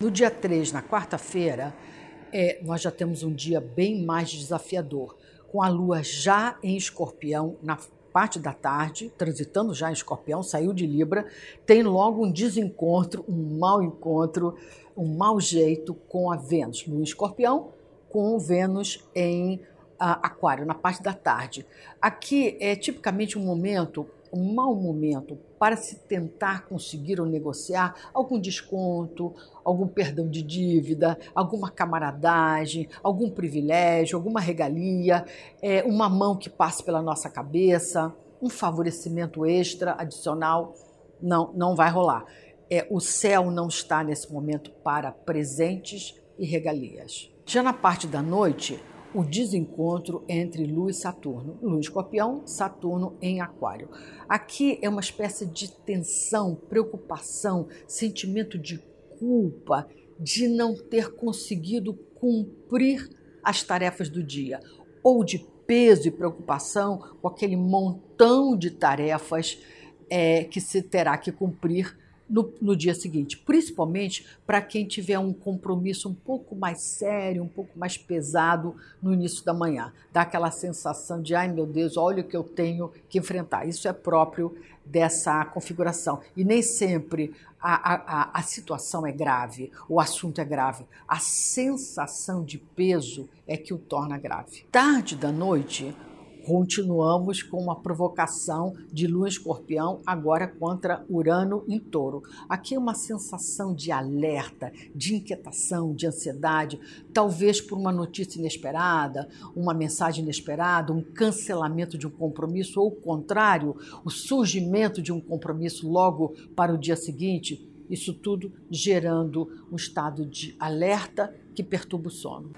No dia 3, na quarta-feira, é, nós já temos um dia bem mais desafiador, com a lua já em escorpião na parte da tarde, transitando já em escorpião, saiu de Libra, tem logo um desencontro, um mau encontro, um mau jeito com a Vênus. No escorpião, com Vênus em Aquário, na parte da tarde. Aqui é tipicamente um momento um mau momento para se tentar conseguir ou negociar algum desconto, algum perdão de dívida, alguma camaradagem, algum privilégio, alguma regalia, é, uma mão que passe pela nossa cabeça, um favorecimento extra, adicional, não, não vai rolar. É, o céu não está nesse momento para presentes e regalias. Já na parte da noite, o desencontro entre Lua e Saturno. Lua em Escorpião, Saturno em Aquário. Aqui é uma espécie de tensão, preocupação, sentimento de culpa de não ter conseguido cumprir as tarefas do dia, ou de peso e preocupação com aquele montão de tarefas é, que se terá que cumprir no, no dia seguinte, principalmente para quem tiver um compromisso um pouco mais sério, um pouco mais pesado no início da manhã. Dá aquela sensação de, ai meu Deus, olha o que eu tenho que enfrentar. Isso é próprio dessa configuração. E nem sempre a, a, a situação é grave, o assunto é grave. A sensação de peso é que o torna grave. Tarde da noite, continuamos com uma provocação de Lua Escorpião, agora contra Urano em Touro. Aqui uma sensação de alerta, de inquietação, de ansiedade, talvez por uma notícia inesperada, uma mensagem inesperada, um cancelamento de um compromisso, ou o contrário, o surgimento de um compromisso logo para o dia seguinte. Isso tudo gerando um estado de alerta que perturba o sono.